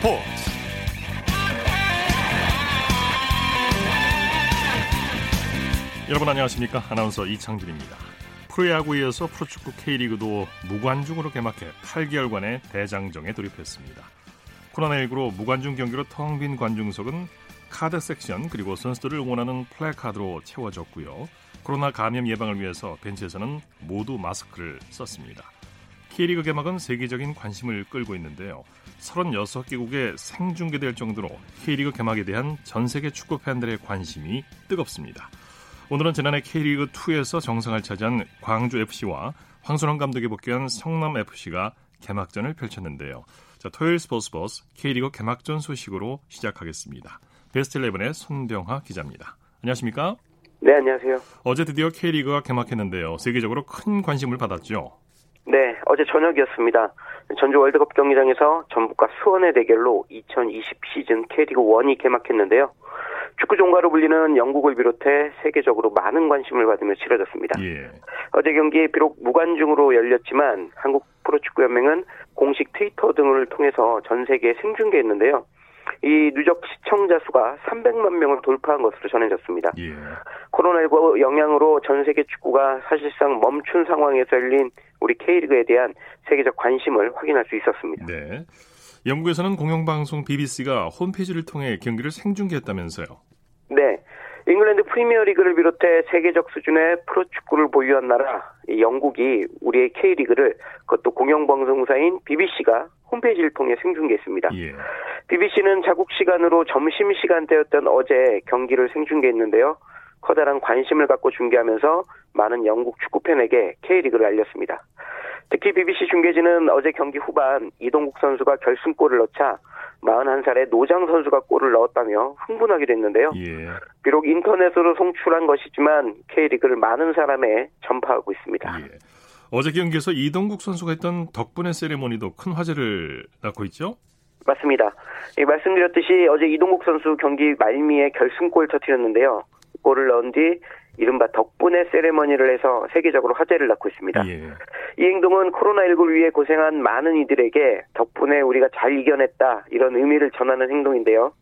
스포츠. 여러분 안녕하십니까? 아나운서 이창진입니다. 프로야구에 이어서 프로축구 K리그도 무관중으로 개막해 8개월간의 대장정에 돌입했습니다. 코로나19로 무관중 경기로 텅 빈 관중석은 카드 섹션 그리고 선수들을 응원하는 플래카드로 채워졌고요. 코로나 감염 예방을 위해서 벤치에서는 모두 마스크를 썼습니다. K리그 개막은 세계적인 관심을 끌고 있는데요. 36개국에 생중계될 정도로 K리그 개막에 대한 전 세계 축구 팬들의 관심이 뜨겁습니다. 오늘은 지난해 K리그 2에서 정상을 차지한 광주FC와 황선홍 감독이 복귀한 성남FC가 개막전을 펼쳤는데요. 자, 토요일 스포츠버스 K리그 개막전 소식으로 시작하겠습니다. 베스트 11의 손병하 기자입니다. 안녕하십니까? 네, 안녕하세요. 어제 드디어 K리그가 개막했는데요. 세계적으로 큰 관심을 받았죠. 네, 어제 저녁이었습니다. 전주 월드컵 경기장에서 전북과 수원의 대결로 2020 시즌 K리그 1이 개막했는데요. 축구 종가로 불리는 영국을 비롯해 세계적으로 많은 관심을 받으며 치러졌습니다. 예. 어제 경기 비록 무관중으로 열렸지만 한국 프로축구연맹은 공식 트위터 등을 통해서 전 세계에 생중계했는데요. 이 누적 시청자 수가 300만 명을 돌파한 것으로 전해졌습니다. 예. 코로나19 영향으로 전 세계 축구가 사실상 멈춘 상황에서 열린 우리 K리그에 대한 세계적 관심을 확인할 수 있었습니다. 네. 영국에서는 공영방송 BBC가 홈페이지를 통해 경기를 생중계했다면서요. 네. 잉글랜드 프리미어리그를 비롯해 세계적 수준의 프로축구를 보유한 나라 영국이 우리의 K리그를 그것도 공영방송사인 BBC가 홈페이지를 통해 생중계했습니다. 예. BBC는 자국 시간으로 점심 시간대였던 어제 경기를 생중계했는데요. 커다란 관심을 갖고 중계하면서 많은 영국 축구팬에게 K리그를 알렸습니다. 특히 BBC 중계진은 어제 경기 후반 이동국 선수가 결승골을 넣자 41살의 노장 선수가 골을 넣었다며 흥분하기도 했는데요. 예. 비록 인터넷으로 송출한 것이지만 K리그를 많은 사람에 전파하고 있습니다. 예. 어제 경기에서 이동국 선수가 했던 덕분에 세레모니도 큰 화제를 낳고 있죠? 맞습니다. 예, 말씀드렸듯이 어제 이동국 선수 경기 말미에 결승골 터뜨렸는데요. 골을 넣은 뒤 이른바 덕분에 세레머니를 해서 세계적으로 화제를 낳고 있습니다. 예. 이 행동은 코로나19를 위해 고생한 많은 이들에게 덕분에 우리가 잘 이겨냈다 이런 의미를 전하는 행동인데요.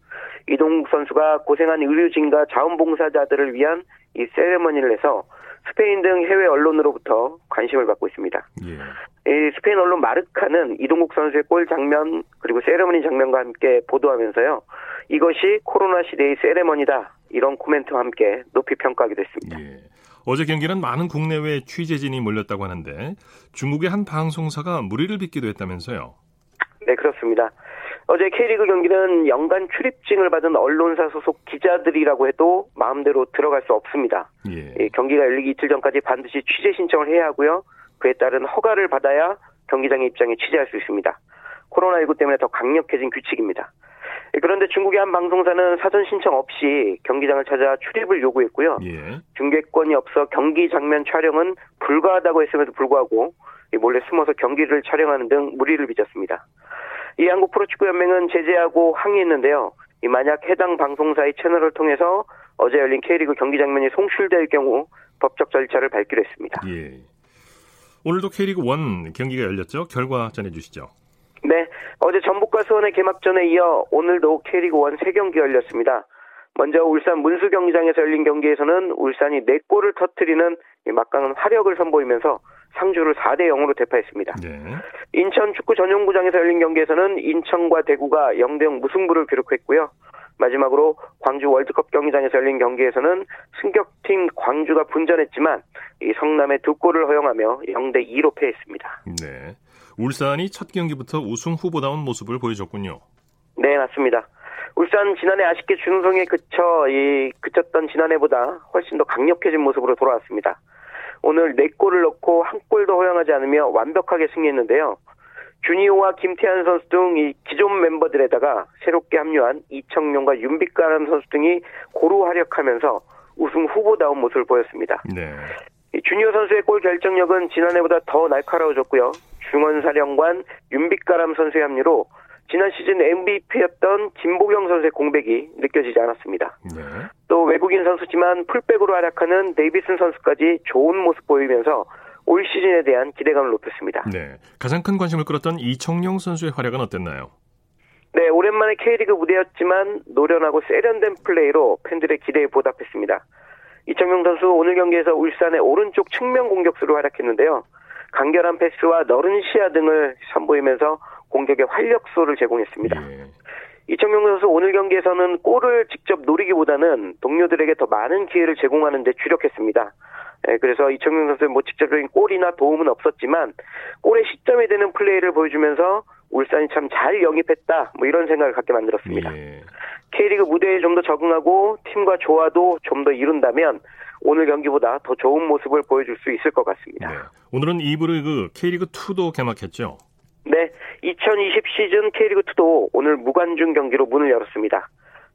이동국 선수가 고생한 의료진과 자원봉사자들을 위한 이 세레머니를 해서 스페인 등 해외 언론으로부터 관심을 받고 있습니다. 예. 이 스페인 언론 마르카는 이동국 선수의 골 장면 그리고 세레머니 장면과 함께 보도하면서요. 이것이 코로나 시대의 세레머니다 이런 코멘트와 함께 높이 평가하기도 했습니다. 예. 어제 경기는 많은 국내외 취재진이 몰렸다고 하는데 중국의 한 방송사가 무리를 빚기도 했다면서요. 네, 그렇습니다. 어제 K리그 경기는 연간 출입증을 받은 언론사 소속 기자들이라고 해도 마음대로 들어갈 수 없습니다. 예. 예, 경기가 열리기 이틀 전까지 반드시 취재 신청을 해야 하고요. 그에 따른 허가를 받아야 경기장에 입장해 취재할 수 있습니다. 코로나19 때문에 더 강력해진 규칙입니다. 예, 그런데 중국의 한 방송사는 사전 신청 없이 경기장을 찾아 출입을 요구했고요. 예. 중계권이 없어 경기 장면 촬영은 불가하다고 했음에도 불구하고 몰래 숨어서 경기를 촬영하는 등 무리를 빚었습니다. 이 한국 프로축구연맹은 제재하고 항의했는데요. 이 만약 해당 방송사의 채널을 통해서 어제 열린 K리그 경기 장면이 송출될 경우 법적 절차를 밟기로 했습니다. 예. 오늘도 K리그 1 경기가 열렸죠. 결과 전해주시죠. 네, 어제 전북과 수원의 개막전에 이어 오늘도 K리그 1 3경기 열렸습니다. 먼저 울산 문수 경기장에서 열린 경기에서는 울산이 4골을 터뜨리는 막강한 화력을 선보이면서 상주를 4대 0으로 대파했습니다. 네. 인천 축구 전용구장에서 열린 경기에서는 인천과 대구가 0대 0 무승부를 기록했고요. 마지막으로 광주 월드컵 경기장에서 열린 경기에서는 승격팀 광주가 분전했지만 이 성남의 두 골을 허용하며 0대 2로 패했습니다. 네. 울산이 첫 경기부터 우승 후보다운 모습을 보여줬군요. 네, 맞습니다. 울산 지난해 아쉽게 준우승에 그쳐 이 그쳤던 지난해보다 훨씬 더 강력해진 모습으로 돌아왔습니다. 오늘 4골을 넣고 한 골도 허용하지 않으며 완벽하게 승리했는데요. 주니오와 김태환 선수 등 이 기존 멤버들에다가 새롭게 합류한 이청용과 윤빛가람 선수 등이 고루 활약하면서 우승 후보다운 모습을 보였습니다. 네. 이 주니오 선수의 골 결정력은 지난해보다 더 날카로워졌고요. 중원사령관 윤빛가람 선수의 합류로 지난 시즌 MVP였던 김보경 선수의 공백이 느껴지지 않았습니다. 네. 또 외국인 선수지만 풀백으로 활약하는 데이비슨 선수까지 좋은 모습 보이면서 올 시즌에 대한 기대감을 높였습니다. 네. 가장 큰 관심을 끌었던 이청용 선수의 활약은 어땠나요? 네, 오랜만에 K리그 무대였지만 노련하고 세련된 플레이로 팬들의 기대에 보답했습니다. 이청용 선수 오늘 경기에서 울산의 오른쪽 측면 공격수로 활약했는데요. 간결한 패스와 너른 시야 등을 선보이면서 공격에 활력소를 제공했습니다. 예. 이청용 선수 오늘 경기에서는 골을 직접 노리기보다는 동료들에게 더 많은 기회를 제공하는 데 주력했습니다. 예, 그래서 이청용 선수의 뭐 직접적인 골이나 도움은 없었지만 골의 시점이 되는 플레이를 보여주면서 울산이 참 잘 영입했다 뭐 이런 생각을 갖게 만들었습니다. 예. K리그 무대에 좀 더 적응하고 팀과 조화도 좀 더 이룬다면 오늘 경기보다 더 좋은 모습을 보여줄 수 있을 것 같습니다. 네. 오늘은 2부 리그 K리그 2도 개막했죠? 네, 2020 시즌 K리그 2도 오늘 무관중 경기로 문을 열었습니다.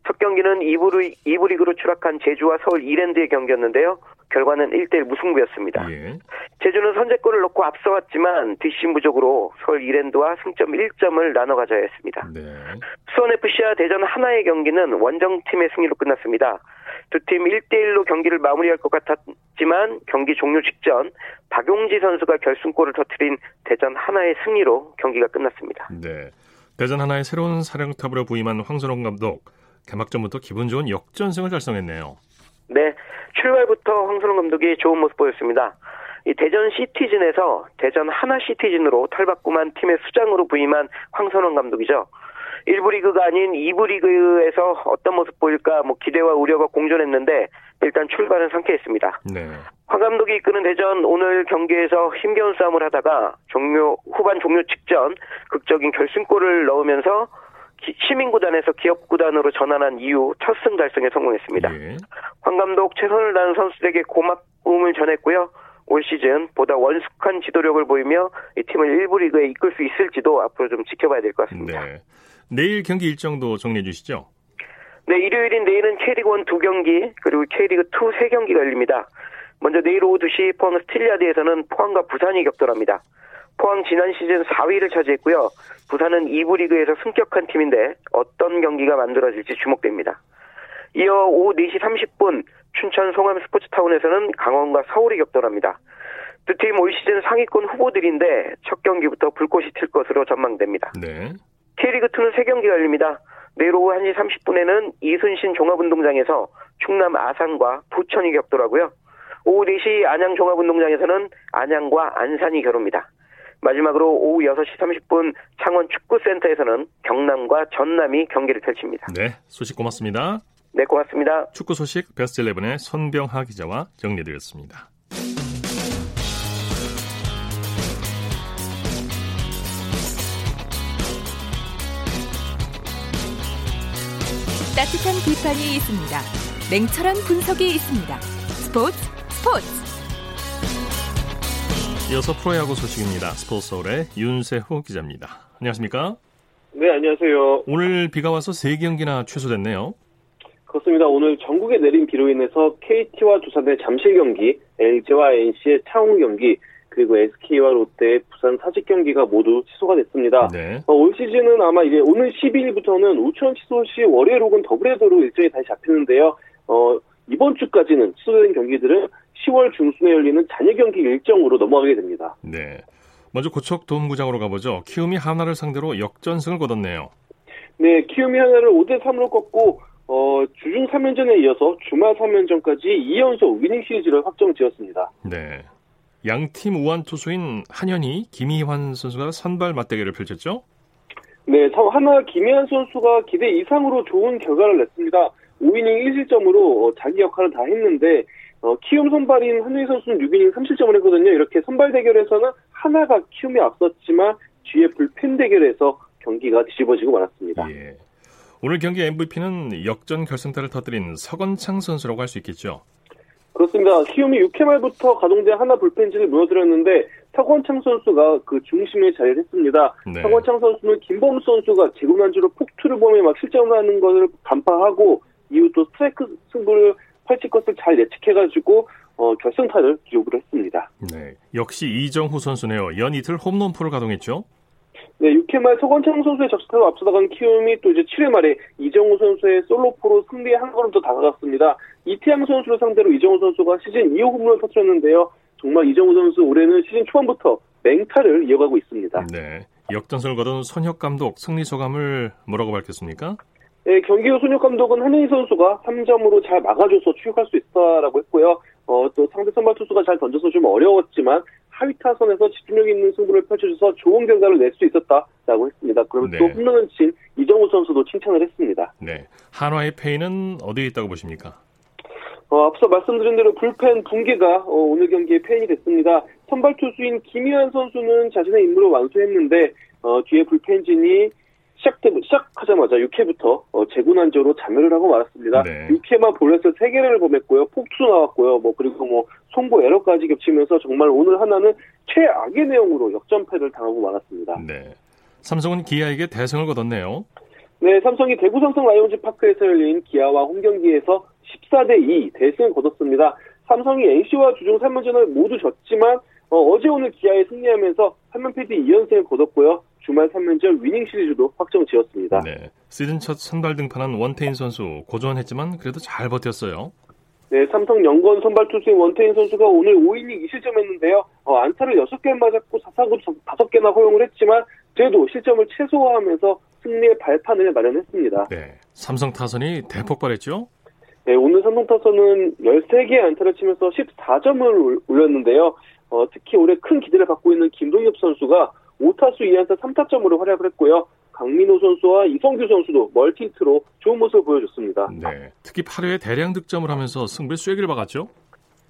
첫 경기는 2부, 2부 리그로 추락한 제주와 서울 이랜드의 경기였는데요. 결과는 1대1 무승부였습니다. 예. 제주는 선제골을 넣고 앞서왔지만 뒷심 부족으로 서울 이랜드와 승점 1점을 나눠 가져야 했습니다. 네. 수원FC와 대전 하나의 경기는 원정팀의 승리로 끝났습니다. 두 팀 1대1로 경기를 마무리할 것 같았지만 경기 종료 직전 박용지 선수가 결승골을 터뜨린 대전 하나의 승리로 경기가 끝났습니다. 네. 대전 하나의 새로운 사령탑으로 부임한 황선홍 감독 개막전부터 기분 좋은 역전승을 달성했네요. 네, 출발부터 황선홍 감독이 좋은 모습 보였습니다. 이 대전 시티즌에서 대전 하나 시티즌으로 탈바꿈한 팀의 수장으로 부임한 황선홍 감독이죠. 1부 리그가 아닌 2부 리그에서 어떤 모습 보일까 뭐 기대와 우려가 공존했는데 일단 출발은 상쾌했습니다. 네. 황 감독이 이끄는 대전 오늘 경기에서 힘겨운 싸움을 하다가 종료 후반 종료 직전 극적인 결승골을 넣으면서 시민구단에서 기업구단으로 전환한 이후 첫 승 달성에 성공했습니다. 예. 황 감독 최선을 다한 선수들에게 고마움을 전했고요. 올 시즌 보다 원숙한 지도력을 보이며 이 팀을 1부 리그에 이끌 수 있을지도 앞으로 좀 지켜봐야 될 것 같습니다. 네. 내일 경기 일정도 정리해 주시죠. 네, 일요일인 내일은 K리그1 두 경기, 그리고 K리그2 세 경기가 열립니다. 먼저 내일 오후 2시 포항 스틸야드에서는 포항과 부산이 격돌합니다. 포항 지난 시즌 4위를 차지했고요. 부산은 2부 리그에서 승격한 팀인데 어떤 경기가 만들어질지 주목됩니다. 이어 오후 4시 30분 춘천 송암 스포츠타운에서는 강원과 서울이 격돌합니다. 두 팀 올 시즌 상위권 후보들인데 첫 경기부터 불꽃이 튈 것으로 전망됩니다. 네. K리그2는 3경기가 열립니다. 내일 오후 1시 30분에는 이순신 종합운동장에서 충남 아산과 부천이 격돌하고요. 오후 4시 안양 종합운동장에서는 안양과 안산이 겨룹니다. 마지막으로 오후 6시 30분 창원 축구센터에서는 경남과 전남이 경기를 펼칩니다. 네, 소식 고맙습니다. 네, 고맙습니다. 축구 소식 베스트 11의 손병하 기자와 정리드렸습니다. 따뜻한 비판이 있습니다. 냉철한 분석이 있습니다. 스포츠 스포츠 이어서 프로야구 소식입니다. 스포츠 서울의 윤세호 기자입니다. 안녕하십니까? 네, 안녕하세요. 오늘 비가 와서 3경기나 취소됐네요. 그렇습니다. 오늘 전국에 내린 비로 인해서 KT와 두산의 잠실 경기, LG와 NC의 창원 경기, 그리고 SK와 롯데의 부산 사직 경기가 모두 취소가 됐습니다. 네. 어, 올 시즌은 아마 이제 오늘 12일부터는 우천 취소 시 월요일 혹은 더블헤더로 일정이 다시 잡히는데요. 어, 이번 주까지는 취소된 경기들은 10월 중순에 열리는 잔여 경기 일정으로 넘어가게 됩니다. 네. 먼저 고척 도움구장으로 가보죠. 키움이 하나를 상대로 역전승을 거뒀네요. 네, 키움이 하나를 5대 3으로 꺾고 어, 주중 3연전에 이어서 주말 3연전까지 2연속 위닝 시리즈를 확정 지었습니다. 네. 양팀 우한 투수인 한현희, 김희환 선수가 선발 맞대결을 펼쳤죠? 네, 하나 김희환 선수가 기대 이상으로 좋은 결과를 냈습니다. 5이닝 1실점으로 어, 자기 역할을 다 했는데 어, 키움 선발인 한유희 선수는 6이닝 3실점을 했거든요. 이렇게 선발 대결에서는 하나가 키움이 앞섰지만 뒤에 불펜 대결에서 경기가 뒤집어지고 말았습니다. 예. 오늘 경기 MVP는 역전 결승타를 터뜨린 서건창 선수라고 할 수 있겠죠? 그렇습니다. 키움이 6회 말부터 가동된 하나 불펜진을 무너뜨렸는데 서건창 선수가 그 중심에 자리를 했습니다. 네. 서건창 선수는 김범 선수가 제구난주로 폭투를 보며 막 실점을 하는 것을 간파하고 이후 또 스트라이크 승부를 펼칠 것을 잘 예측해가지고 어, 결승타를 기록을 했습니다. 네, 역시 이정후 선수네요. 연 이틀 홈런포를 가동했죠. 네, 6회 말 서건창 선수의 적시타로 앞서다간 키움이 또 이제 7회 말에 이정우 선수의 솔로포로 승리에 한 걸음 더 다가갔습니다. 이태양 선수를 상대로 이정우 선수가 시즌 2호 홈런을 터뜨렸는데요. 정말 이정우 선수 올해는 시즌 초반부터 맹타를 이어가고 있습니다. 네. 역전승을 거둔 손혁 감독 승리 소감을 뭐라고 밝혔습니까? 네, 경기 후 손혁 감독은 한혜인 선수가 3점으로 잘 막아줘서 추격할 수 있다라고 했고요. 어, 또 상대 선발 투수가 잘 던져서 좀 어려웠지만 하위 타선에서 집중력 있는 승부를 펼쳐줘서 좋은 결과를 낼 수 있었다라고 했습니다. 그리고 네. 또 홈런을 친 이정우 선수도 칭찬을 했습니다. 네, 한화의 페이는 어디에 있다고 보십니까? 어, 앞서 말씀드린 대로 불펜 붕괴가 어, 오늘 경기에 페인이 됐습니다. 선발 투수인 김희환 선수는 자신의 임무를 완수했는데 어, 뒤에 불펜진이 시작 시작하자마자 6회부터 어, 재군환조로 자멸을 하고 말았습니다. 네. 6회만 볼넷을 3개를 범했고요. 폭투 나왔고요. 뭐 그리고 뭐 송구 에러까지 겹치면서 정말 오늘 하나는 최악의 내용으로 역전패를 당하고 말았습니다. 네. 삼성은 기아에게 대승을 거뒀네요. 네, 삼성이 대구 삼성 라이온즈 파크에서 열린 기아와 홈 경기에서 14대 2 대승을 거뒀습니다. 삼성이 NC와 주중 3연전을 모두 졌지만 어, 제 오늘 기아에 승리하면서 3연 패드 2연승을 거뒀고요. 주말 3연전 위닝 시리즈도 확정 지었습니다. 네, 시즌 첫 선발 등판한 원태인 선수 고전했지만 그래도 잘 버텼어요. 네, 삼성 연건 선발 투수인 원태인 선수가 오늘 5이닝 2실점했는데요. 어, 안타를 6개 맞았고 4사구 5개나 허용을 했지만 그래도 실점을 최소화하면서 승리의 발판을 마련했습니다. 네, 삼성 타선이 대폭발했죠? 네, 오늘 삼성 타선은 13개의 안타를 치면서 14점을 올렸는데요. 어, 특히 올해 큰 기대를 받고 있는 김동엽 선수가 5타수 2안타 3타점으로 활약을 했고요. 강민호 선수와 이성규 선수도 멀티히트로 좋은 모습을 보여줬습니다. 네, 특히 8회에 대량 득점을 하면서 승부의 쐐기를 박았죠?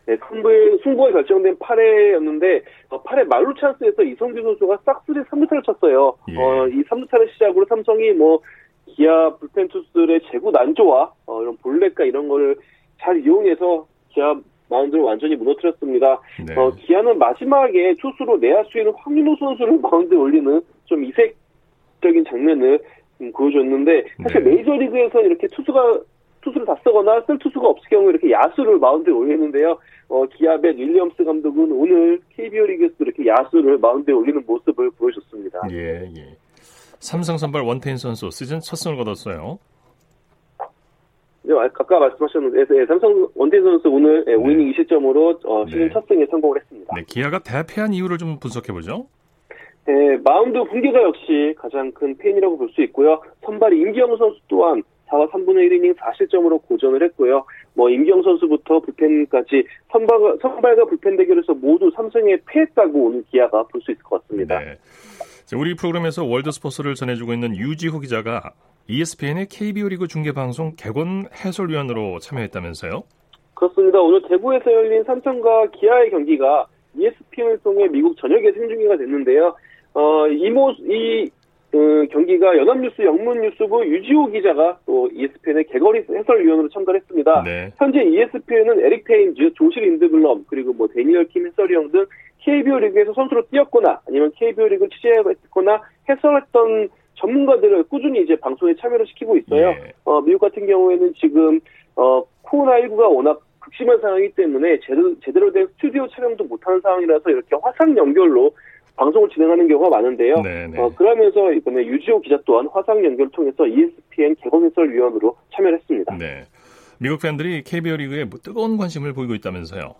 네, 승부의, 승부가 결정된 8회였는데, 어, 8회 말루 찬스에서 이성규 선수가 싹쓸이 3루타를 쳤어요. 예. 어, 이 3루타를 시작으로 삼성이 뭐, 기아 불펜 투수들의 재구 난조와, 어, 이런 볼넷과 이런 거를 잘 이용해서 기아 마운드를 완전히 무너뜨렸습니다. 네. 어, 기아는 마지막에 투수로 내야수인 황윤호 선수를 마운드에 올리는 좀 이색적인 장면을 음, 보여줬는데 사실 네. 메이저리그에서 이렇게 투수가 투수를 다 쓰거나 쓸 투수가 없을 경우 이렇게 야수를 마운드에 올리는데요. 어, 기아의 윌리엄스 감독은 오늘 KBO 리그에서 이렇게 야수를 마운드에 올리는 모습을 보여줬습니다. 예, 예. 삼성 선발 원태인 선수 시즌 첫 승을 거뒀어요. 네, 아까 말씀하셨는데 예, 삼성 원태인 선수 오늘 예, 5이닝 네. 2실점으로 어, 시즌 네. 첫 승에 성공을 했습니다. 네, 기아가 대패한 이유를 좀 분석해 보죠. 네, 마운드 붕괴가 역시 가장 큰 패인이라고 볼 수 있고요. 선발 임기영 선수 또한 4와 3분의 1이닝 4실점으로 고전을 했고요. 뭐 임기영 선수부터 불펜까지 선발, 선발과 불펜 대결에서 모두 삼성에 패했다고 오늘 기아가 볼 수 있을 것 같습니다. 네. 우리 프로그램에서 월드 스포츠를 전해주고 있는 유지호 기자가 ESPN의 KBO 리그 중계방송 개건 해설위원으로 참여했다면서요? 그렇습니다. 오늘 대구에서 열린 삼성과 기아의 경기가 ESPN을 통해 미국 전역에 생중계가 됐는데요. 어, 이 모, 이, 어, 경기가 연합뉴스 영문뉴스부 유지호 기자가 또 ESPN의 개거리 해설위원으로 참가했습니다. 네. 현재 ESPN은 에릭 테임즈, 조실 인드블럼, 그리고 뭐 데니얼 킴 해설위원 등 KBO 리그에서 선수로 뛰었거나 아니면 KBO 리그를 취재했거나 해설했던 전문가들을 꾸준히 이제 방송에 참여를 시키고 있어요. 예. 어, 미국 같은 경우에는 지금 어, 코로나19가 워낙 극심한 상황이기 때문에 제대로, 제대로 된 스튜디오 촬영도 못하는 상황이라서 이렇게 화상 연결로 방송을 진행하는 경우가 많은데요. 네네. 네. 어, 그러면서 이번에 유지호 기자 또한 화상 연결을 통해서 ESPN 개건 해설위원으로 참여를 했습니다. 네. 미국 팬들이 KBO 리그에 뭐 뜨거운 관심을 보이고 있다면서요.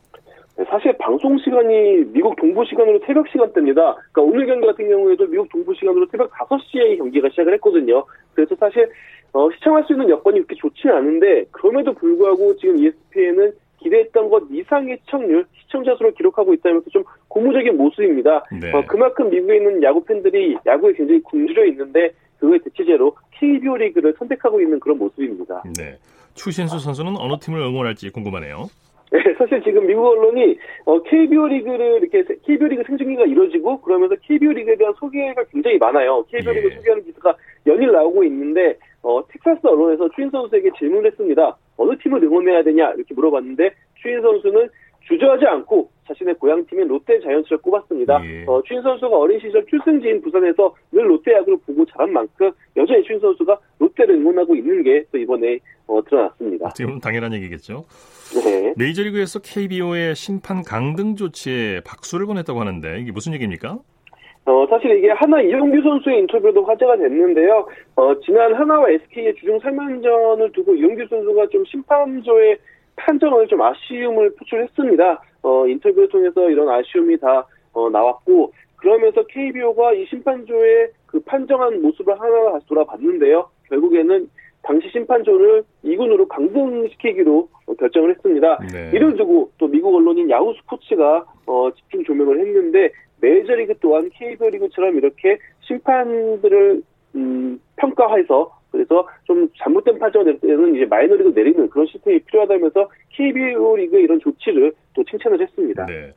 네, 사실 방송 시간이 미국 동부 시간으로 새벽 시간대입니다. 그러니까 오늘 경기 같은 경우에도 미국 동부 시간으로 새벽 5시에 경기가 시작을 했거든요. 그래서 사실 어, 시청할 수 있는 여건이 그렇게 좋지는 않은데 그럼에도 불구하고 지금 ESPN은 기대했던 것 이상의 시청률, 시청자 수를 기록하고 있다면서 좀 고무적인 모습입니다. 네. 어, 그만큼 미국에 있는 야구 팬들이 야구에 굉장히 굶주려 있는데 그거의 대체제로 KBO 리그를 선택하고 있는 그런 모습입니다. 네. 추신수 선수는 어느 팀을 응원할지 궁금하네요. 네, 사실 지금 미국 언론이 어, KBO 리그를 이렇게 KBO 리그 생중계가 이루어지고 그러면서 KBO 리그에 대한 소개가 굉장히 많아요. KBO 리그 예. 소개하는 기사가 연일 나오고 있는데 어, 텍사스 언론에서 추인 선수에게 질문을 했습니다. 어느 팀을 응원해야 되냐 이렇게 물어봤는데 추인 선수는 주저하지 않고 자신의 고향 팀인 롯데 자이언츠를 꼽았습니다. 예. 어, 추인 선수가 어린 시절 출생지인 부산에서 늘 롯데 야구를 보고 자란 만큼 여전히 추인 선수가 롯데를 응원하고 있는 게 또 이번에 어, 드러났습니다. 지금 당연한 얘기겠죠. 네. 메이저리그에서 KBO의 심판 강등 조치에 박수를 보냈다고 하는데 이게 무슨 얘기입니까? 어, 사실 이게 하나 이용규 선수의 인터뷰도 화제가 됐는데요. 어, 지난 하나와 SK의 주중 3연전을 두고 이용규 선수가 좀 심판조의 판정을 좀 아쉬움을 표출했습니다. 어, 인터뷰를 통해서 이런 아쉬움이 다 어, 나왔고 그러면서 KBO가 이 심판조의 그 판정한 모습을 하나 다시 돌아봤는데요. 결국에는 당시 심판조를 2군으로 강등시키기로 결정을 했습니다. 네. 이를 두고 또 미국 언론인 야후 스포츠가 어, 집중 조명을 했는데 메이저리그 또한 KBO 리그처럼 이렇게 심판들을 음, 평가해서 그래서 좀 잘못된 판정을 내는 이제 마이너리그 내리는 그런 시스템이 필요하다면서 KBO 리그의 이런 조치를 또 칭찬을 했습니다. 네.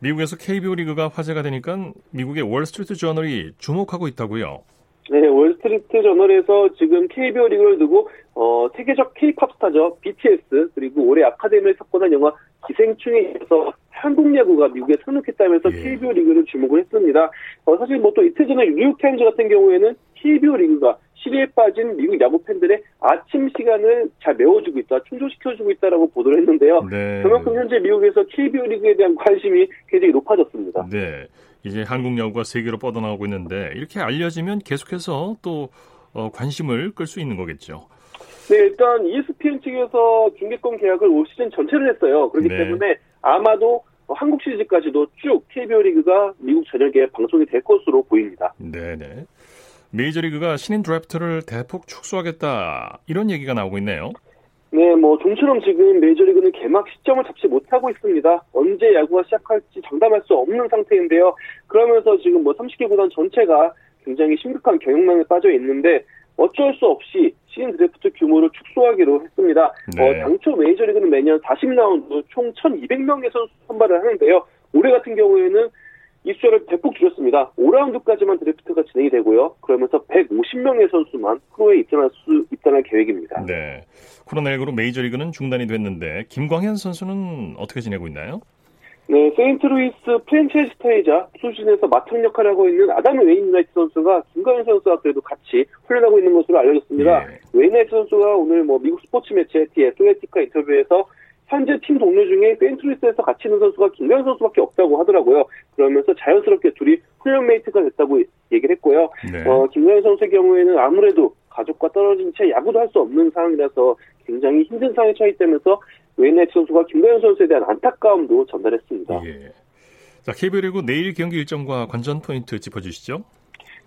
미국에서 KBO 리그가 화제가 되니까 미국의 월스트리트 저널이 주목하고 있다고요. 네, 월스트리트 저널에서 지금 KBO 리그를 두고 어, 세계적 K-팝 스타죠 BTS 그리고 올해 아카데미를 석권한 영화 기생충에 이어서 한국 야구가 미국에 상륙했다면서 예. KBO 리그를 주목을 했습니다. 어, 사실 뭐 또 이틀 전에 뉴욕 타임즈 같은 경우에는 KBO 리그가 시름에 빠진 미국 야구 팬들의 아침 시간을 잘 메워주고 있다, 충족시켜주고 있다라고 보도를 했는데요. 네. 그만큼 현재 미국에서 KBO 리그에 대한 관심이 굉장히 높아졌습니다. 네. 이제 한국 야구가 세계로 뻗어나오고 있는데 이렇게 알려지면 계속해서 또 어, 관심을 끌 수 있는 거겠죠. 네, 일단 ESPN 측에서 중계권 계약을 올 시즌 전체를 했어요. 그렇기 네. 때문에 아마도 한국 시리즈까지도 쭉 KBO 리그가 미국 전역에 방송이 될 것으로 보입니다. 네 네. 메이저리그가 신인 드래프트를 대폭 축소하겠다 이런 얘기가 나오고 있네요. 네, 뭐 좀처럼 지금 메이저리그는 개막 시점을 잡지 못하고 있습니다. 언제 야구가 시작할지 장담할 수 없는 상태인데요. 그러면서 지금 뭐 30개 구단 전체가 굉장히 심각한 경영난에 빠져 있는데 어쩔 수 없이 신인 드래프트 규모를 축소하기로 했습니다. 네. 어, 당초 메이저리그는 매년 40라운드 총 1,200명의 선수 선발을 하는데요. 올해 같은 경우에는 이 숫자를 대폭 줄였습니다. 5라운드까지만 드래프트가 진행이 되고요. 그러면서 150명의 선수만 프로에 입단할 수 입단할 계획입니다. 네. 코로나19로 메이저리그는 중단이 됐는데 김광현 선수는 어떻게 지내고 있나요? 네, 세인트루이스 프랜차이즈 스타이자 투수진에서 맏형 역할을 하고 있는 아담 웨인라이트 선수가 김광현 선수와 그래도 같이 훈련하고 있는 것으로 알려졌습니다. 네. 웨인라이트 선수가 오늘 뭐 미국 스포츠 매체 디 애슬레틱과 인터뷰에서 현재 팀 동료 중에 세인트루이스에서 같이 있는 선수가 김광현 선수밖에 없다고 하더라고요. 그러면서 자연스럽게 둘이 훈련 메이트가 됐다고 얘기를 했고요. 네. 어, 김광현 선수의 경우에는 아무래도 가족과 떨어진 채 야구도 할 수 없는 상황이라서 굉장히 힘든 상황에 처해 있다면서 웨인라이트 선수가 김광현 선수에 대한 안타까움도 전달했습니다. 예. 자, KBO 리그 내일 경기 일정과 관전 포인트 짚어주시죠.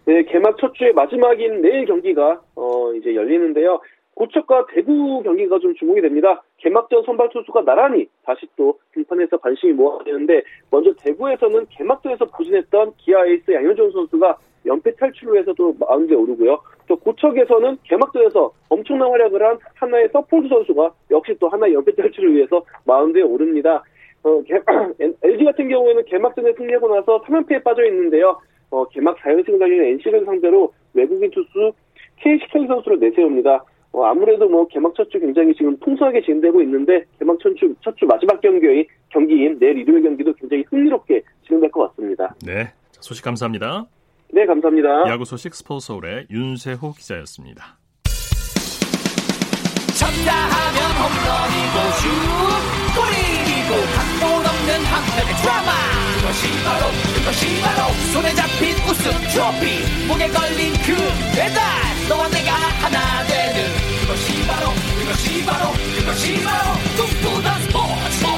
네, 개막 첫 주의 마지막인 내일 경기가 어, 이제 열리는데요. 고척과 대구 경기가 좀 주목이 됩니다. 개막전 선발 투수가 나란히 다시 또 등판해서 관심이 모아지는데 먼저 대구에서는 개막전에서 부진했던 기아 에이스 양현종 선수가 연패 탈출을 위해서 또 마운드에 오르고요. 또 고척에서는 개막전에서 엄청난 활약을 한 한화의 서폴드 선수가 역시 또 한화의 연패 탈출을 위해서 마운드에 오릅니다. 어, 개, LG 같은 경우에는 개막전에 승리하고 나서 3연패에 빠져 있는데요. 어, 개막 4연승 달리는 NC를 상대로 외국인 투수 KCK 선수를 내세웁니다. 어, 아무래도 뭐 개막 첫 주 굉장히 지금 풍성하게 진행되고 있는데 개막 첫주 첫 주 마지막 경기의 경기인 내일 일요일 경기도 굉장히 흥미롭게 진행될 것 같습니다. 네, 소식 감사합니다. 네, 감사합니다. 야구 소식 스포츠 서울의 윤세호 기자였습니다. 쳤다 하면 홈런이고 슛 골이고 각본 없는 한편의 드라마 그것이 바로 그것이 바로 손에 잡힌 우승 트로피 목에 걸린 그 배달 너와 내가 하나 되는 그것이 바로 그것이 바로 그것이 바로 꿈꾸던 스포츠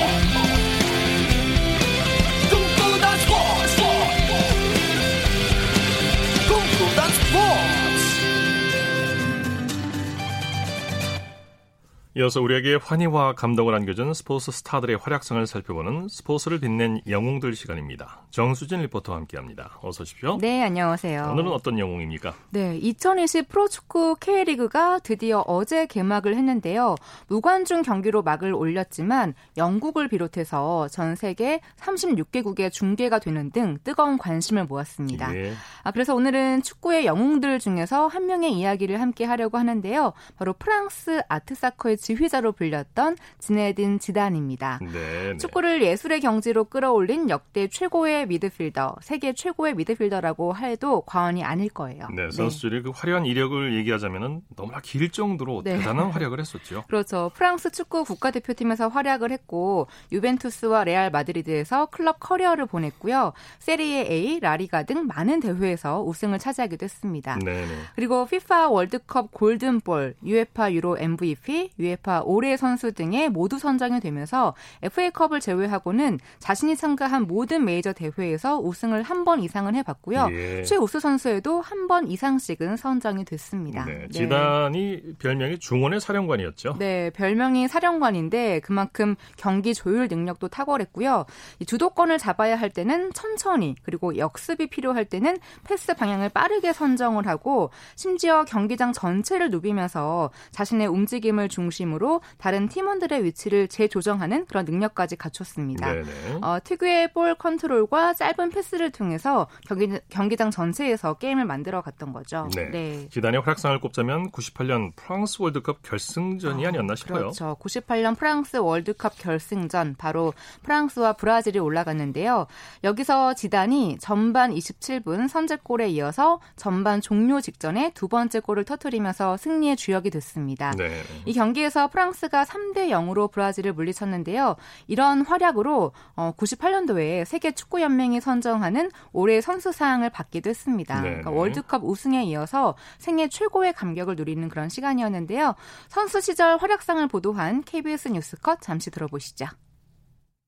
이어서 우리에게 환희와 감동을 안겨준 스포츠 스타들의 활약상을 살펴보는 스포츠를 빛낸 영웅들 시간입니다. 정수진 리포터와 함께합니다. 어서 오십시오. 네, 안녕하세요. 오늘은 어떤 영웅입니까? 네, 2020 프로축구 K리그가 드디어 어제 개막을 했는데요. 무관중 경기로 막을 올렸지만 영국을 비롯해서 전 세계 36개국의 중계가 되는 등 뜨거운 관심을 모았습니다. 예. 아, 그래서 오늘은 축구의 영웅들 중에서 한 명의 이야기를 함께 하려고 하는데요. 바로 프랑스 아트사커의 지휘자로 불렸던 지네딘 지단입니다. 네, 네. 축구를 예술의 경지로 끌어올린 역대 최고의 미드필더, 세계 최고의 미드필더라고 해도 과언이 아닐 거예요. 네, 네. 선수들이 네. 그 화려한 이력을 얘기하자면은 너무나 길 정도로 네. 대단한 활약을 했었죠. 그렇죠. 프랑스 축구 국가대표팀에서 활약을 했고 유벤투스와 레알 마드리드에서 클럽 커리어를 보냈고요. 세리에 A, 라리가 등 많은 대회에서 우승을 차지하기도 했습니다. 네네. 그리고 FIFA 월드컵 골든볼, UEFA 유로 MVP, UEFA UEFA 올해 선수 등에 모두 선정이 되면서 FA컵을 제외하고는 자신이 참가한 모든 메이저 대회에서 우승을 한 번 이상은 해봤고요. 예. 최우수 선수에도 한 번 이상씩은 선정이 됐습니다. 네, 네. 지단이 별명이 중원의 사령관이었죠. 네, 별명이 사령관인데 그만큼 경기 조율 능력도 탁월했고요. 주도권을 잡아야 할 때는 천천히 그리고 역습이 필요할 때는 패스 방향을 빠르게 선정을 하고 심지어 경기장 전체를 누비면서 자신의 움직임을 중심 으로 다른 팀원들의 위치를 재조정하는 그런 능력까지 갖췄습니다. 어, 특유의 볼 컨트롤과 짧은 패스를 통해서 경기, 경기장 전체에서 게임을 만들어 갔던 거죠. 네. 네. 지단의 활약상을 꼽자면 98년 프랑스 월드컵 결승전이 아, 아니었나 싶어요. 그렇죠. 98년 프랑스 월드컵 결승전 바로 프랑스와 브라질이 올라갔는데요. 여기서 지단이 전반 27분 선제골에 이어서 전반 종료 직전에 두 번째 골을 터뜨리면서 승리의 주역이 됐습니다. 네. 이 경기 에서 프랑스가 3대 0으로 브라질을 물리쳤는데요. 이런 활약으로 98년도에 어, 세계 축구 연맹이 선정하는 올해 선수 상을 받기도 했습니다. 네. 그러니까 월드컵 우승에 이어서 생애 최고의 감격을 누리는 그런 시간이었는데요. 선수 시절 활약상을 보도한 KBS 뉴스컷 잠시 들어보시죠.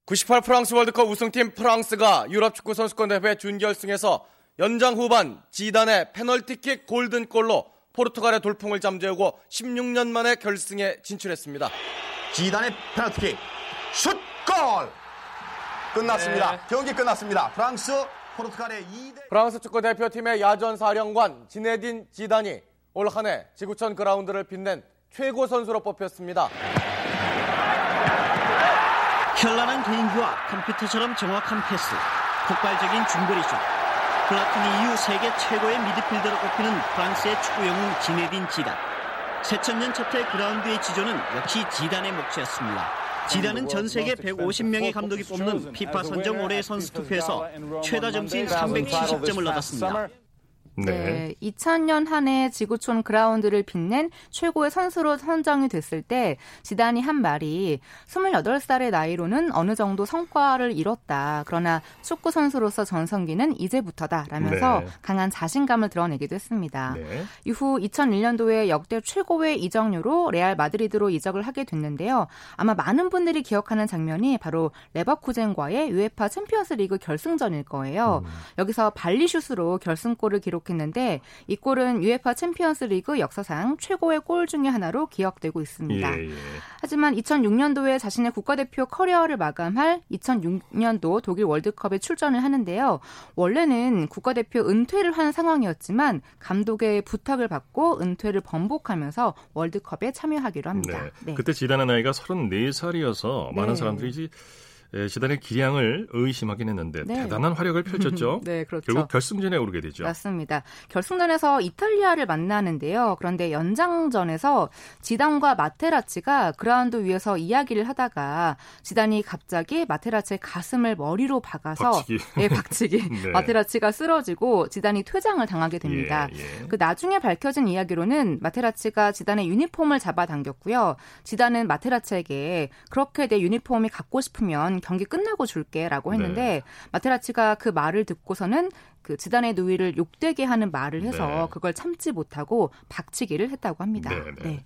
98 프랑스 월드컵 우승팀 프랑스가 유럽 축구 선수권 대회 준결승에서 연장 후반 지단의 페널티킥 골든골로 포르투갈의 돌풍을 잠재우고 16년 만에 결승에 진출했습니다. 지단의 페널티킥 슛 골! 끝났습니다. 네. 경기 끝났습니다. 프랑스 포르투갈의 2대 프랑스 축구 대표팀의 야전 사령관 지네딘 지단이 올 한 해 지구촌 그라운드를 빛낸 최고 선수로 뽑혔습니다. 현란한 개인기와 컴퓨터처럼 정확한 패스, 폭발적인 중거리 슛. 플라티니 이후 세계 최고의 미드필더로 꼽히는 프랑스의 축구 영웅 지네딘 지단. 새천년 첫해 그라운드의 지존은 역시 지단의 몫이었습니다. 지단은 전 세계 150명의 감독이 뽑는 피파 선정 올해의 선수 투표에서 최다 점수인 370점을 얻었습니다. 네. 네. 2000년 한 해 지구촌 그라운드를 빛낸 최고의 선수로 선정이 됐을 때 지단이 한 말이 28살의 나이로는 어느 정도 성과를 이뤘다. 그러나 축구 선수로서 전성기는 이제부터다. 라면서 네. 강한 자신감을 드러내기도 했습니다. 네. 이후 2001년도에 역대 최고의 이적료로 레알 마드리드로 이적을 하게 됐는데요. 아마 많은 분들이 기억하는 장면이 바로 레버쿠젠과의 UEFA 챔피언스 리그 결승전일 거예요. 음. 여기서 발리슛으로 결승골을 기록 기록했는데 이 골은 UEFA 챔피언스 리그 역사상 최고의 골 중의 하나로 기억되고 있습니다. 예, 예. 하지만 2006년도에 자신의 국가대표 커리어를 마감할 2006년도 독일 월드컵에 출전을 하는데요. 원래는 국가대표 은퇴를 한 상황이었지만 감독의 부탁을 받고 은퇴를 번복하면서 월드컵에 참여하기로 합니다. 네. 네. 그때 지단의 나이가 34살이어서 많은 네. 사람들이 예, 시단의 기량을 의심하긴 했는데 네. 대단한 활약을 펼쳤죠. 네, 그렇죠. 결국 결승전에 오르게 되죠. 맞습니다. 결승전에서 이탈리아를 만나는데요. 그런데 연장전에서 지단과 마테라치가 그라운드 위에서 이야기를 하다가 지단이 갑자기 마테라치의 가슴을 머리로 박아서 박치기, 네, 박치기. 네. 마테라치가 쓰러지고 지단이 퇴장을 당하게 됩니다. 예, 예. 그 나중에 밝혀진 이야기로는 마테라치가 지단의 유니폼을 잡아당겼고요. 지단은 마테라치에게 그렇게 내 유니폼이 갖고 싶으면 경기 끝나고 줄게라고 했는데 네. 마테라치가 그 말을 듣고서는 그 지단의 누이를 욕되게 하는 말을 해서 네. 그걸 참지 못하고 박치기를 했다고 합니다. 네. 네. 네.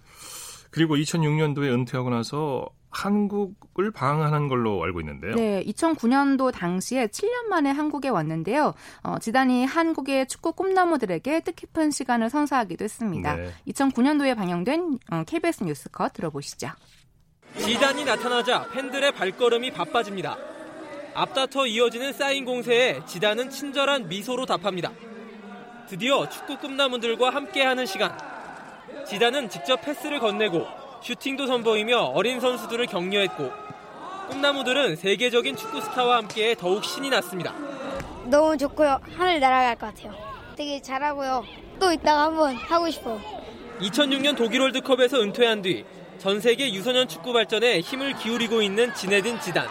그리고 2006년도에 은퇴하고 나서 한국을 방한한 걸로 알고 있는데요. 네, 2009년도 당시에 7년 만에 한국에 왔는데요. 어, 지단이 한국의 축구 꿈나무들에게 뜻깊은 시간을 선사하기도 했습니다. 네. 2009년도에 방영된 어, KBS 뉴스컷 들어보시죠. 지단이 나타나자 팬들의 발걸음이 바빠집니다. 앞다퉈 이어지는 사인 공세에 지단은 친절한 미소로 답합니다. 드디어 축구 꿈나무들과 함께하는 시간. 지단은 직접 패스를 건네고 슈팅도 선보이며 어린 선수들을 격려했고 꿈나무들은 세계적인 축구 스타와 함께 더욱 신이 났습니다. 너무 좋고요. 하늘 날아갈 것 같아요. 되게 잘하고요. 또 이따가 한번 하고 싶어요. 2006년 독일 월드컵에서 은퇴한 뒤 전 세계 유소년 축구 발전에 힘을 기울이고 있는 지네딘 지단.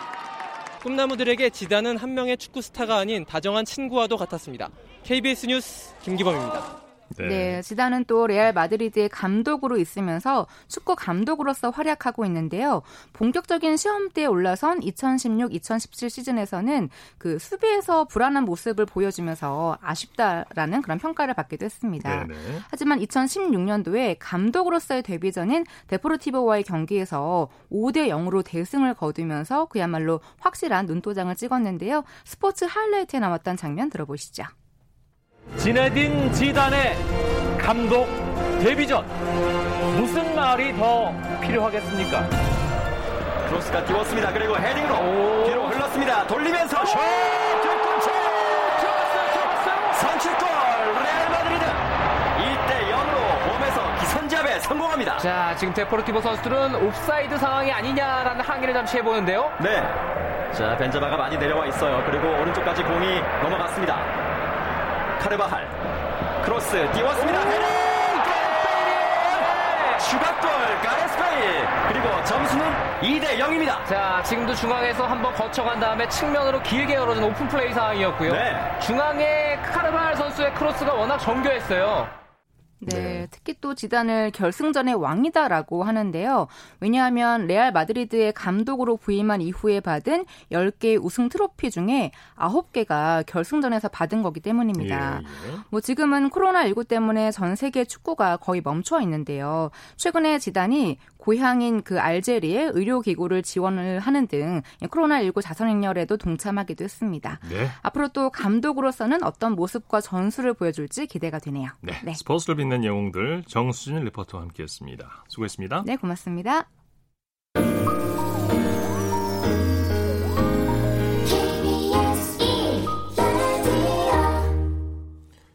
꿈나무들에게 지단은 한 명의 축구 스타가 아닌 다정한 친구와도 같았습니다. KBS 뉴스 김기범입니다. 네. 네. 지단은 또 레알 마드리드의 감독으로 있으면서 축구 감독으로서 활약하고 있는데요. 본격적인 시험대에 올라선 2016-2017 시즌에서는 그 수비에서 불안한 모습을 보여주면서 아쉽다라는 그런 평가를 받기도 했습니다. 네네. 하지만 2016년도에 감독으로서의 데뷔전인 데포르티보와의 경기에서 5대 0으로 대승을 거두면서 그야말로 확실한 눈도장을 찍었는데요. 스포츠 하이라이트에 나왔던 장면 들어보시죠. 지네딘 지단의 감독 데뷔전 무슨 말이 더 필요하겠습니까? 크로스가 띄웠습니다. 그리고 헤딩으로 오. 뒤로 흘렀습니다. 돌리면서 슛! 들어갔어요. 선취골 레알 마드리드 1대 0으로 홈에서 기선제압에 성공합니다. 자, 지금 데포르티보 선수들은 옵사이드 상황이 아니냐라는 항의를 잠시 해보는데요. 네. 자, 벤제마가 많이 내려와 있어요. 그리고 오른쪽까지 공이 넘어갔습니다. 카르바할 크로스 띄웠습니다. 헤딩! 추가골 가레스 베일 그리고 점수는 2대 0입니다. 자 지금도 중앙에서 한번 거쳐간 다음에 측면으로 길게 열어준 오픈 플레이 상황이었고요. 네. 중앙에 카르바할 선수의 크로스가 워낙 정교했어요. 네, 네, 특히 또 지단을 결승전의 왕이다라고 하는데요. 왜냐하면 레알 마드리드의 감독으로 부임한 이후에 받은 10개의 우승 트로피 중에 9개가 결승전에서 받은 거기 때문입니다. 예, 예. 뭐 지금은 코로나19 때문에 전 세계 축구가 거의 멈춰 있는데요. 최근에 지단이 고향인 그 알제리의 의료기구를 지원을 하는 등 코로나19 자선행렬에도 동참하기도 했습니다. 네. 앞으로 또 감독으로서는 어떤 모습과 전술을 보여줄지 기대가 되네요. 네. 네. 스포츠를 빛낸 영웅들 정수진 리포터와 함께했습니다. 수고했습니다. 네, 고맙습니다.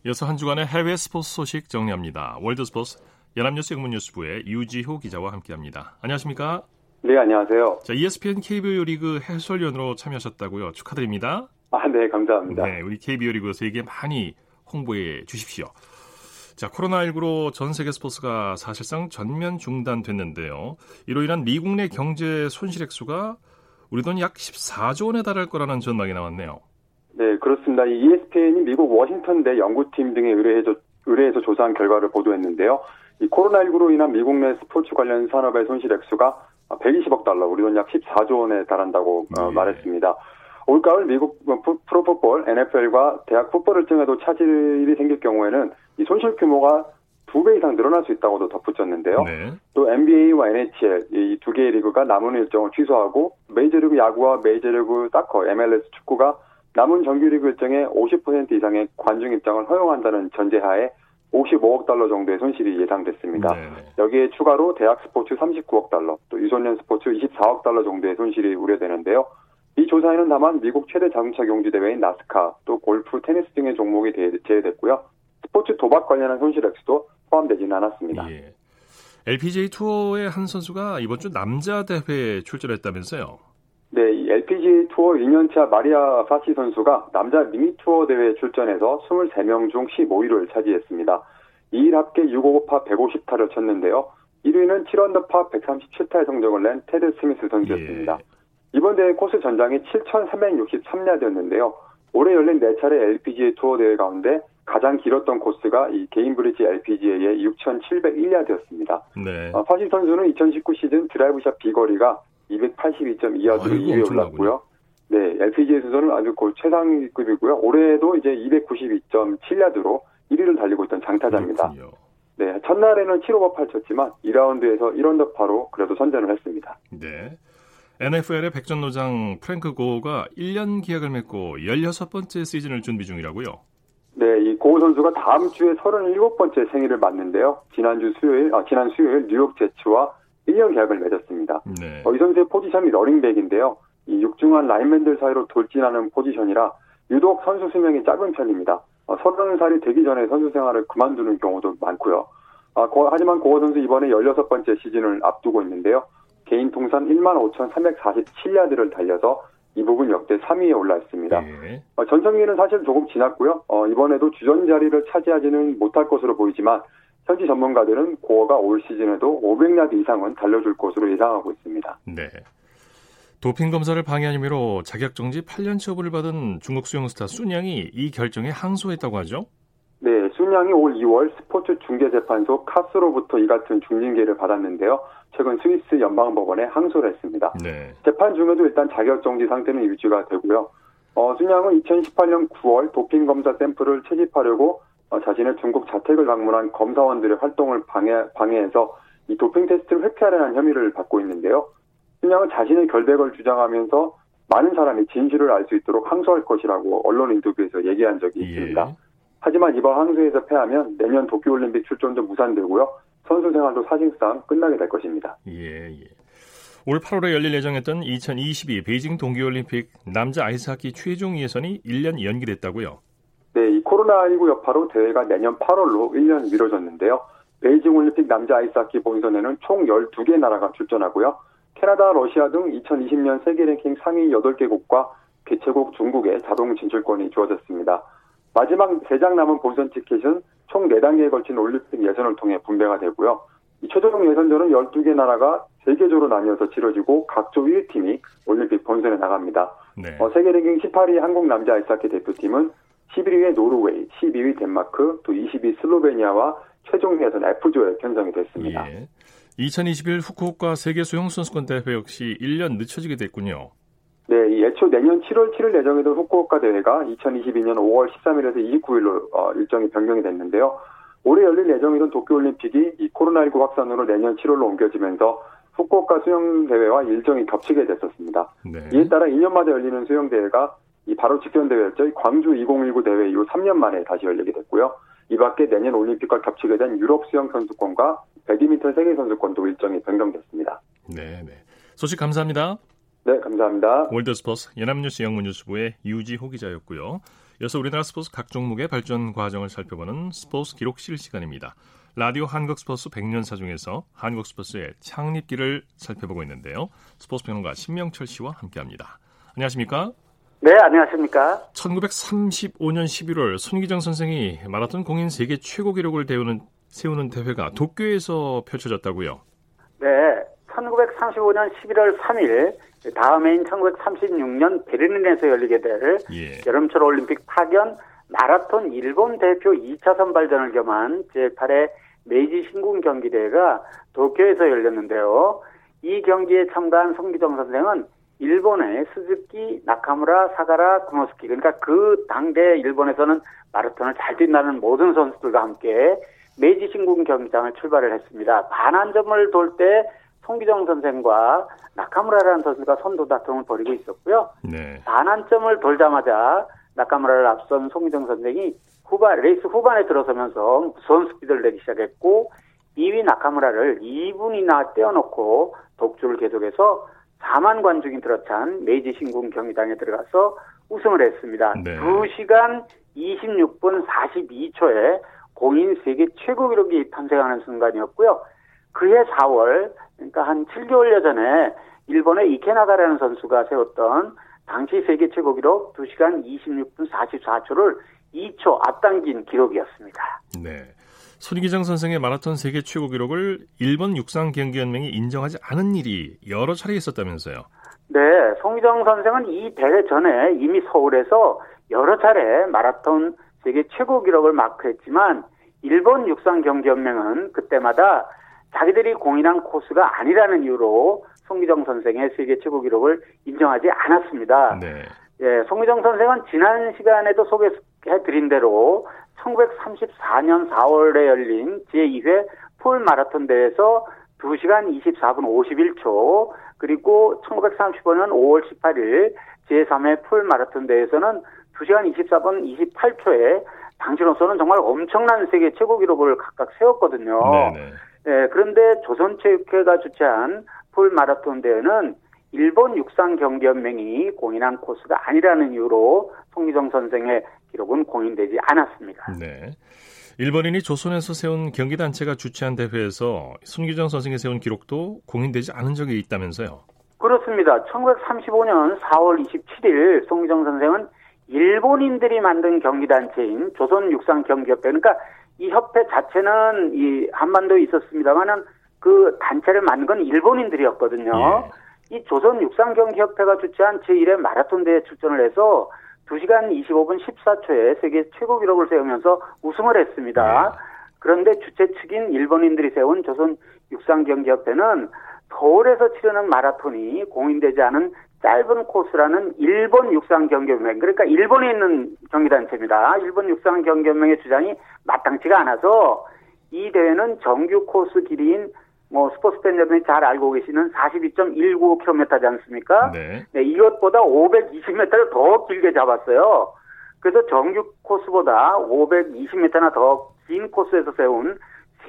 이어서 한 주간의 해외 스포츠 소식 정리합니다. 월드 스포츠 연합뉴스 영문뉴스부의 유지호 기자와 함께합니다. 안녕하십니까? 네, 안녕하세요. 자, ESPN KBO 리그 해설위원으로 참여하셨다고요. 축하드립니다. 아, 네, 감사합니다. 네, 우리 KBO 리그에서 얘기 많이 홍보해 주십시오. 자, 코로나19로 전 세계 스포츠가 사실상 전면 중단됐는데요. 이로 인한 미국 내 경제 손실 액수가 우리 돈 약 14조 원에 달할 거라는 전망이 나왔네요. 네, 그렇습니다. ESPN이 미국 워싱턴대 연구팀 등에 의뢰해서 조사한 결과를 보도했는데요. 이 코로나19로 인한 미국 내 스포츠 관련 산업의 손실 액수가 120억 달러, 우리 돈 약 14조 원에 달한다고 네. 말했습니다. 올가을 미국 프로풋볼 NFL과 대학 풋볼을 통해도 차질이 생길 경우에는 이 손실 규모가 두 배 이상 늘어날 수 있다고도 덧붙였는데요. 네. 또 NBA와 NHL 이 두 개의 리그가 남은 일정을 취소하고 메이저리그 야구와 메이저리그 사커 MLS 축구가 남은 정규리그 일정의 50% 이상의 관중 입장을 허용한다는 전제하에 55억 달러 정도의 손실이 예상됐습니다. 네 여기에 추가로 대학 스포츠 39억 달러, 또 유소년 스포츠 24억 달러 정도의 손실이 우려되는데요. 이 조사에는 다만 미국 최대 자동차 경주 대회인 나스카, 또 골프, 테니스 등의 종목이 제외됐고요. 스포츠 도박 관련한 손실 액수도 포함되지는 않았습니다. 예. LPGA 투어의 한 선수가 이번 주 남자 대회에 출전했다면서요? 네, 이 LPGA 투어 2년차 마리아 파시 선수가 남자 미니 투어 대회에 출전해서 23명 중 15위를 차지했습니다. 2일 합계 6오버파 150타를 쳤는데요. 1위는 7언더파 137타의 성적을 낸 테드 스미스 선수였습니다. 예. 이번 대회 코스 전장이 7,363야드였는데요. 올해 열린 4차례 LPGA 투어 대회 가운데 가장 길었던 코스가 이 개인브리지 LPGA의 6,701야드였습니다. 네. 어, 파시 선수는 2019 시즌 드라이브샷 비거리가 282.2야드로 2위에 올랐고요. 네, LPGA 수선은 아주 그 최상급이고요. 올해도 이제 292.7야드로 1위를 달리고 있던 장타자입니다. 그렇군요. 네, 첫날에는 7오버 8 쳤지만 2라운드에서 1언더파로 그래도 선전을 했습니다. 네. NFL의 백전노장 프랭크 고어가 1년 계약을 맺고 16번째 시즌을 준비 중이라고요? 네, 이 고어 선수가 다음 주에 37번째 생일을 맞는데요. 지난주 수요일, 아, 지난 수요일 뉴욕 제츠와 1년 계약을 맺었습니다. 네. 어, 이 선수의 포지션이 러닝백인데요. 이 육중한 라인맨들 사이로 돌진하는 포지션이라 유독 선수 수명이 짧은 편입니다. 어, 30살이 되기 전에 선수 생활을 그만두는 경우도 많고요. 아, 고, 하지만 고어 선수 이번에 16번째 시즌을 앞두고 있는데요. 개인 통산 1만 5,347야드를 달려서 이 부분 역대 3위에 올라 있습니다. 네. 어, 전성기는 사실 조금 지났고요. 어, 이번에도 주전 자리를 차지하지는 못할 것으로 보이지만 현지 전문가들은 고어가 올 시즌에도 500야드 이상은 달려줄 것으로 예상하고 있습니다. 네. 도핑 검사를 방해한 혐의로 자격 정지 8년 처분을 받은 중국 수영 스타 순양이 이 결정에 항소했다고 하죠? 네, 순양이 올 2월 스포츠 중개재판소 카스로부터 이 같은 중징계를 받았는데요. 최근 스위스 연방법원에 항소를 했습니다. 네. 재판 중에도 일단 자격정지 상태는 유지가 되고요. 어, 순양은 2018년 9월 도핑 검사 샘플을 채집하려고 어, 자신의 중국 자택을 방문한 검사원들의 활동을 방해, 방해해서 이 도핑 테스트를 회피하려는 혐의를 받고 있는데요. 순양은 자신의 결백을 주장하면서 많은 사람이 진실을 알 수 있도록 항소할 것이라고 언론 인터뷰에서 얘기한 적이 예. 있습니다. 하지만 이번 항소에서 패하면 내년 도쿄올림픽 출전도 무산되고요. 선수 생활도 사실상 끝나게 될 것입니다. 예, 예. 올 8월에 열릴 예정했던 2022 베이징 동계올림픽 남자 아이스하키 최종 예선이 1년 연기됐다고요? 네, 이 코로나19 여파로 대회가 내년 8월로 1년 미뤄졌는데요. 베이징 올림픽 남자 아이스하키 본선에는 총 12개 나라가 출전하고요. 캐나다, 러시아 등 2020년 세계 랭킹 상위 8개국과 개최국 중국에 자동 진출권이 주어졌습니다. 마지막 3장 남은 본선 티켓은 총 4단계에 걸친 올림픽 예선을 통해 분배가 되고요. 이 최종 예선전은 12개 나라가 3개조로 나뉘어서 치러지고 각조 1팀이 올림픽 본선에 나갑니다. 네. 어, 세계 랭킹 18위 한국 남자 아이스하키 대표팀은 11위의 노르웨이, 12위 덴마크, 또 20위 슬로베니아와 최종 예선 F조에 편성이 됐습니다. 예. 2021 후쿠오카 세계 수영 선수권 대회 역시 1년 늦춰지게 됐군요. 네, 이 애초 내년 7월 7일 예정이던 후쿠오카 대회가 2022년 5월 13일에서 29일로 어, 일정이 변경이 됐는데요. 올해 열릴 예정이던 도쿄올림픽이 이 코로나19 확산으로 내년 7월로 옮겨지면서 후쿠오카 수영대회와 일정이 겹치게 됐었습니다. 네. 이에 따라 2년마다 열리는 수영대회가 이 바로 직전 대회였죠. 광주 2019 대회 이후 3년 만에 다시 열리게 됐고요. 이 밖에 내년 올림픽과 겹치게 된 유럽 수영 선수권과 배드민턴 세계 선수권도 일정이 변경됐습니다. 네, 네. 소식 감사합니다. 네, 감사합니다. 월드스포츠 연합뉴스 영문뉴스부의 유지호 기자였고요. 이어서 우리나라 스포츠 각 종목의 발전 과정을 살펴보는 스포츠 기록실 시간입니다. 라디오 한국 스포츠 100년사 중에서 한국 스포츠의 창립기를 살펴보고 있는데요. 스포츠 평론가 신명철 씨와 함께합니다. 안녕하십니까? 네, 안녕하십니까? 1935년 11월 손기정 선생이 마라톤 공인 세계 최고 기록을 세우는, 세우는 대회가 도쿄에서 펼쳐졌다고요? 네, 1935년 11월 3일 다음 해인 1936년 베를린에서 열리게 될 예. 여름철 올림픽 파견 마라톤 일본 대표 2차 선발전을 겸한 제8회 메이지 신궁 경기대회가 도쿄에서 열렸는데요. 이 경기에 참가한 손기정 선생은 일본의 스즈키, 나카무라, 사가라, 구스노키 그러니까 그 당대 일본에서는 마라톤을 잘 뛴다는 모든 선수들과 함께 메이지 신궁 경기장을 출발을 했습니다. 반환점을 돌 때 손기정 선생과 나카무라라는 선수가 선두 다툼을 벌이고 있었고요. 네. 반환점을 돌자마자 나카무라를 앞선 손기정 선생이 후반 레이스 후반에 들어서면서 무서운 스피드를 내기 시작했고 2위 나카무라를 2분이나 떼어놓고 독주를 계속해서 4만 관중이 들어찬 메이지 신궁 경기장에 들어가서 우승을 했습니다. 네. 2시간 26분 42초에 공인 세계 최고 기록이 탄생하는 순간이었고요. 그해 4월 그러니까 한 7개월여 전에 일본의 이케나가라는 선수가 세웠던 당시 세계 최고 기록 2시간 26분 44초를 2초 앞당긴 기록이었습니다. 네. 손기정 선생의 마라톤 세계 최고 기록을 일본 육상 경기 연맹이 인정하지 않은 일이 여러 차례 있었다면서요. 네, 송기정 선생은 이 대회 전에 이미 서울에서 여러 차례 마라톤 세계 최고 기록을 마크했지만 일본 육상 경기 연맹은 그때마다 자기들이 공인한 코스가 아니라는 이유로 송기정 선생의 세계 최고 기록을 인정하지 않았습니다. 네. 예, 송기정 선생은 지난 시간에도 소개해 드린 대로 1934년 4월에 열린 제2회 폴 마라톤 대회에서 2시간 24분 51초 그리고 1935년 5월 18일 제3회 폴 마라톤 대회에서는 2시간 24분 28초에 당시로서는 정말 엄청난 세계 최고 기록을 각각 세웠거든요. 네네. 예, 그런데 조선체육회가 주최한 풀 마라톤 대회는 일본 육상 경기연맹이 공인한 코스가 아니라는 이유로 송기정 선생의 기록은 공인되지 않았습니다. 네. 일본인이 조선에서 세운 경기단체가 주최한 대회에서 손기정 선생이 세운 기록도 공인되지 않은 적이 있다면서요? 그렇습니다. 1935년 4월 27일 송기정 선생은 일본인들이 만든 경기단체인 조선육상경기협회 그러니까 이 협회 자체는 이 한반도에 있었습니다만은 그 단체를 만든 건 일본인들이었거든요. 예. 이 조선 육상경기협회가 주최한 제1회 마라톤 대회 출전을 해서 2시간 25분 14초에 세계 최고 기록을 세우면서 우승을 했습니다. 네. 그런데 주최 측인 일본인들이 세운 조선 육상경기협회는 서울에서 치르는 마라톤이 공인되지 않은 짧은 코스라는 일본 육상경기연맹 그러니까 일본에 있는 경기단체입니다. 일본 육상경기연맹의 주장이 마땅치가 않아서 이 대회는 정규 코스 길이인 뭐 스포츠 팬 여러분이 잘 알고 계시는 42.195km지 않습니까? 네. 네 이것보다 520m를 더 길게 잡았어요. 그래서 정규 코스보다 520m나 더 긴 코스에서 세운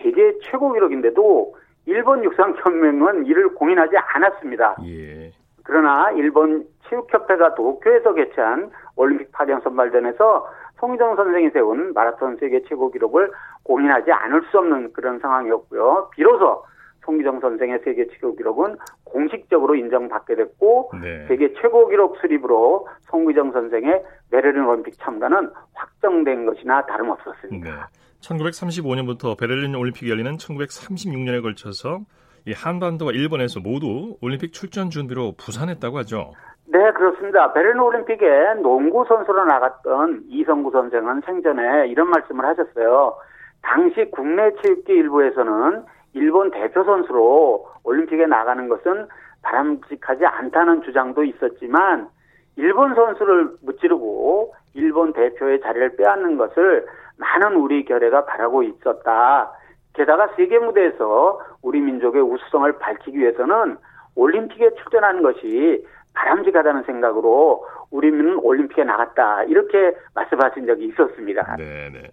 세계 최고 기록인데도 일본 육상 연맹은 이를 공인하지 않았습니다. 예. 그러나 일본 체육협회가 도쿄에서 개최한 올림픽 파병 선발전에서 송희정 선생이 세운 마라톤 세계 최고 기록을 공인하지 않을 수 없는 그런 상황이었고요. 비로소 송기정 선생의 세계 최고 기록은 공식적으로 인정받게 됐고 네. 세계 최고 기록 수립으로 송기정 선생의 베를린 올림픽 참가는 확정된 것이나 다름없었습니다. 네. 1935년부터 베를린 올림픽이 열리는 1936년에 걸쳐서 이 한반도와 일본에서 모두 올림픽 출전 준비로 부산했다고 하죠. 네, 그렇습니다. 베를린 올림픽에 농구 선수로 나갔던 이성구 선생은 생전에 이런 말씀을 하셨어요. 당시 국내 체육계 일부에서는 일본 대표 선수로 올림픽에 나가는 것은 바람직하지 않다는 주장도 있었지만 일본 선수를 무찌르고 일본 대표의 자리를 빼앗는 것을 많은 우리 결의가 바라고 있었다. 게다가 세계 무대에서 우리 민족의 우수성을 밝히기 위해서는 올림픽에 출전하는 것이 바람직하다는 생각으로 우리는 올림픽에 나갔다. 이렇게 말씀하신 적이 있었습니다. 네, 네.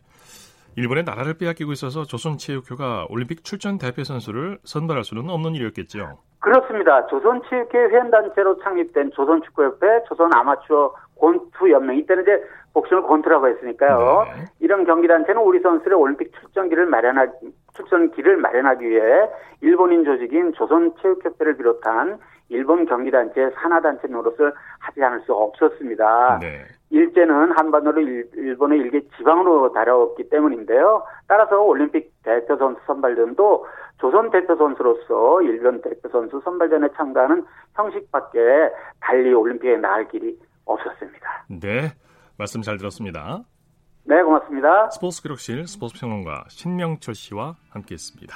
일본의 나라를 빼앗기고 있어서 조선체육회가 올림픽 출전 대표 선수를 선발할 수는 없는 일이었겠죠. 그렇습니다. 조선체육회 회원단체로 창립된 조선축구협회, 조선 아마추어 권투연맹 이때는 이제 복싱을 권투라고 했으니까요. 네. 이런 경기단체는 우리 선수의 올림픽 출전기를 마련하 출전기를 마련하기 위해 일본인 조직인 조선체육협회를 비롯한 일본 경기단체 산하단체 노릇을 하지 않을 수 없었습니다. 네. 일제는 한반도를 일 본의 일개 지방으로 다뤄왔기 때문인데요. 따라서 올림픽 대표 선수 선발전도 조선 대표 선수로서 일본 대표 선수 선발전에 참가하는 형식밖에 달리 올림픽에 나갈 길이 없었습니다. 네, 말씀 잘 들었습니다. 네, 고맙습니다. 스포츠 기록실 스포츠 평론가 신명철 씨와 함께했습니다.